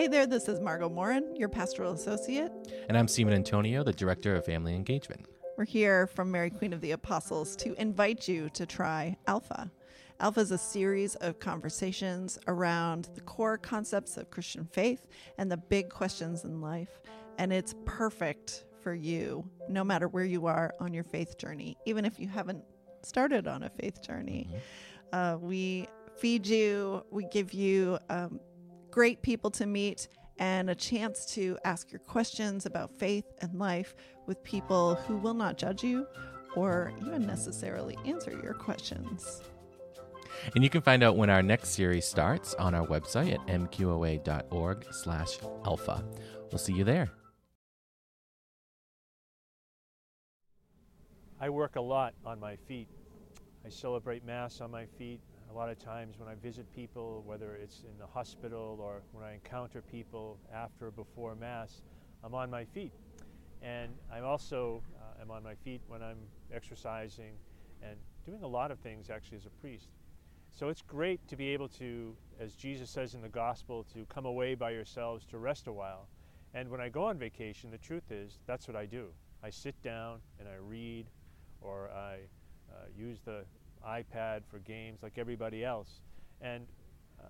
Hey there, this is Margot Morin, your pastoral associate. And I'm Stephen Antonio, the Director of Family Engagement. We're here from Mary Queen of the Apostles to invite you to try Alpha. Alpha is a series of conversations around the core concepts of Christian faith and the big questions in life. And it's perfect for you, no matter where you are on your faith journey, even if you haven't started on a faith journey. Mm-hmm. Uh, we feed you, we give you um, great people to meet and a chance to ask your questions about faith and life with people who will not judge you or even necessarily answer your questions. And you can find out when our next series starts on our website at mqoa.org slash alpha. We'll see you there. I work a lot on my feet. I celebrate Mass on my feet a lot of times when I visit people, whether it's in the hospital or when I encounter people after or before Mass, I'm on my feet. And I also uh, am on my feet when I'm exercising and doing a lot of things actually as a priest. So it's great to be able to, as Jesus says in the gospel, to come away by yourselves to rest a while. And when I go on vacation, the truth is that's what I do. I sit down and I read or I uh, use the iPad for games like everybody else. And uh,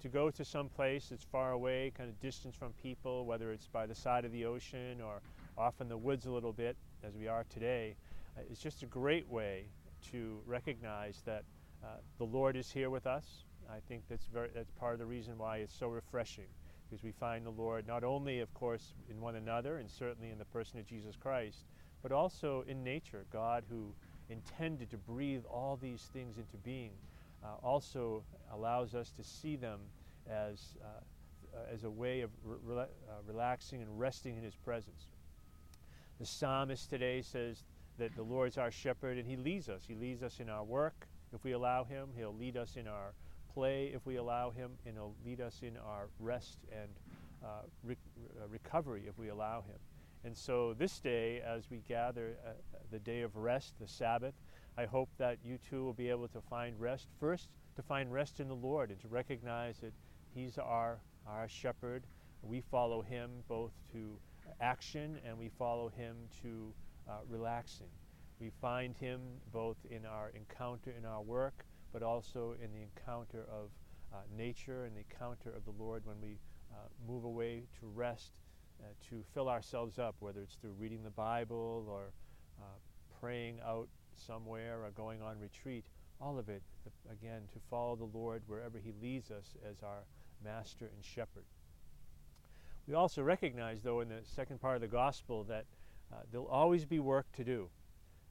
to go to some place that's far away, kind of distance from people, whether it's by the side of the ocean or off in the woods a little bit, as we are today, uh, just a great way to recognize that uh, the Lord is here with us. I think that's very that's part of the reason why it's so refreshing, because we find the Lord not only, of course, in one another and certainly in the person of Jesus Christ, but also in nature. God who intended to breathe all these things into being, uh, also allows us to see them as, uh, as a way of re- uh, relaxing and resting in His presence. The psalmist today says that the Lord is our shepherd and He leads us. He leads us in our work if we allow Him, He'll lead us in our play if we allow Him, and He'll lead us in our rest and uh, re- recovery if we allow Him. And so this day, as we gather uh, the day of rest, the Sabbath, I hope that you too will be able to find rest. First, to find rest in the Lord and to recognize that He's our, our shepherd. We follow Him both to action and we follow Him to uh, relaxing. We find Him both in our encounter in our work, but also in the encounter of uh, nature and the encounter of the Lord when we uh, move away to rest to fill ourselves up, whether it's through reading the Bible or uh, praying out somewhere or going on retreat, all of it, again, to follow the Lord wherever He leads us as our master and shepherd. We also recognize, though, in the second part of the gospel, that uh, there'll always be work to do.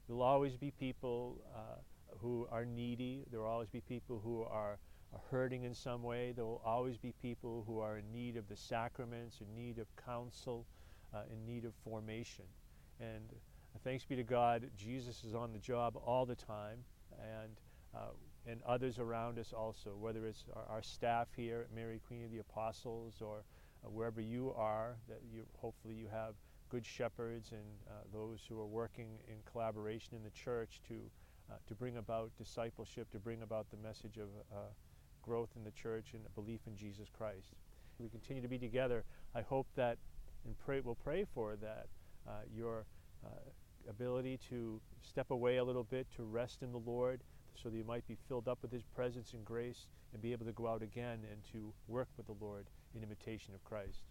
There'll always be people uh, who are needy. There will always be people who are hurting in some way. There will always be people who are in need of the sacraments, in need of counsel, uh, in need of formation. And uh, thanks be to God, Jesus is on the job all the time, and uh, and others around us also, whether it's our, our, staff here at Mary Queen of the Apostles or uh, wherever you are, that you hopefully you have good shepherds and uh, those who are working in collaboration in the church to uh, to bring about discipleship, to bring about the message of growth in the church and belief in Jesus Christ. We continue to be together. I hope that, and pray, we'll pray for that, uh, your uh, ability to step away a little bit, to rest in the Lord, so that you might be filled up with His presence and grace and be able to go out again and to work with the Lord in imitation of Christ.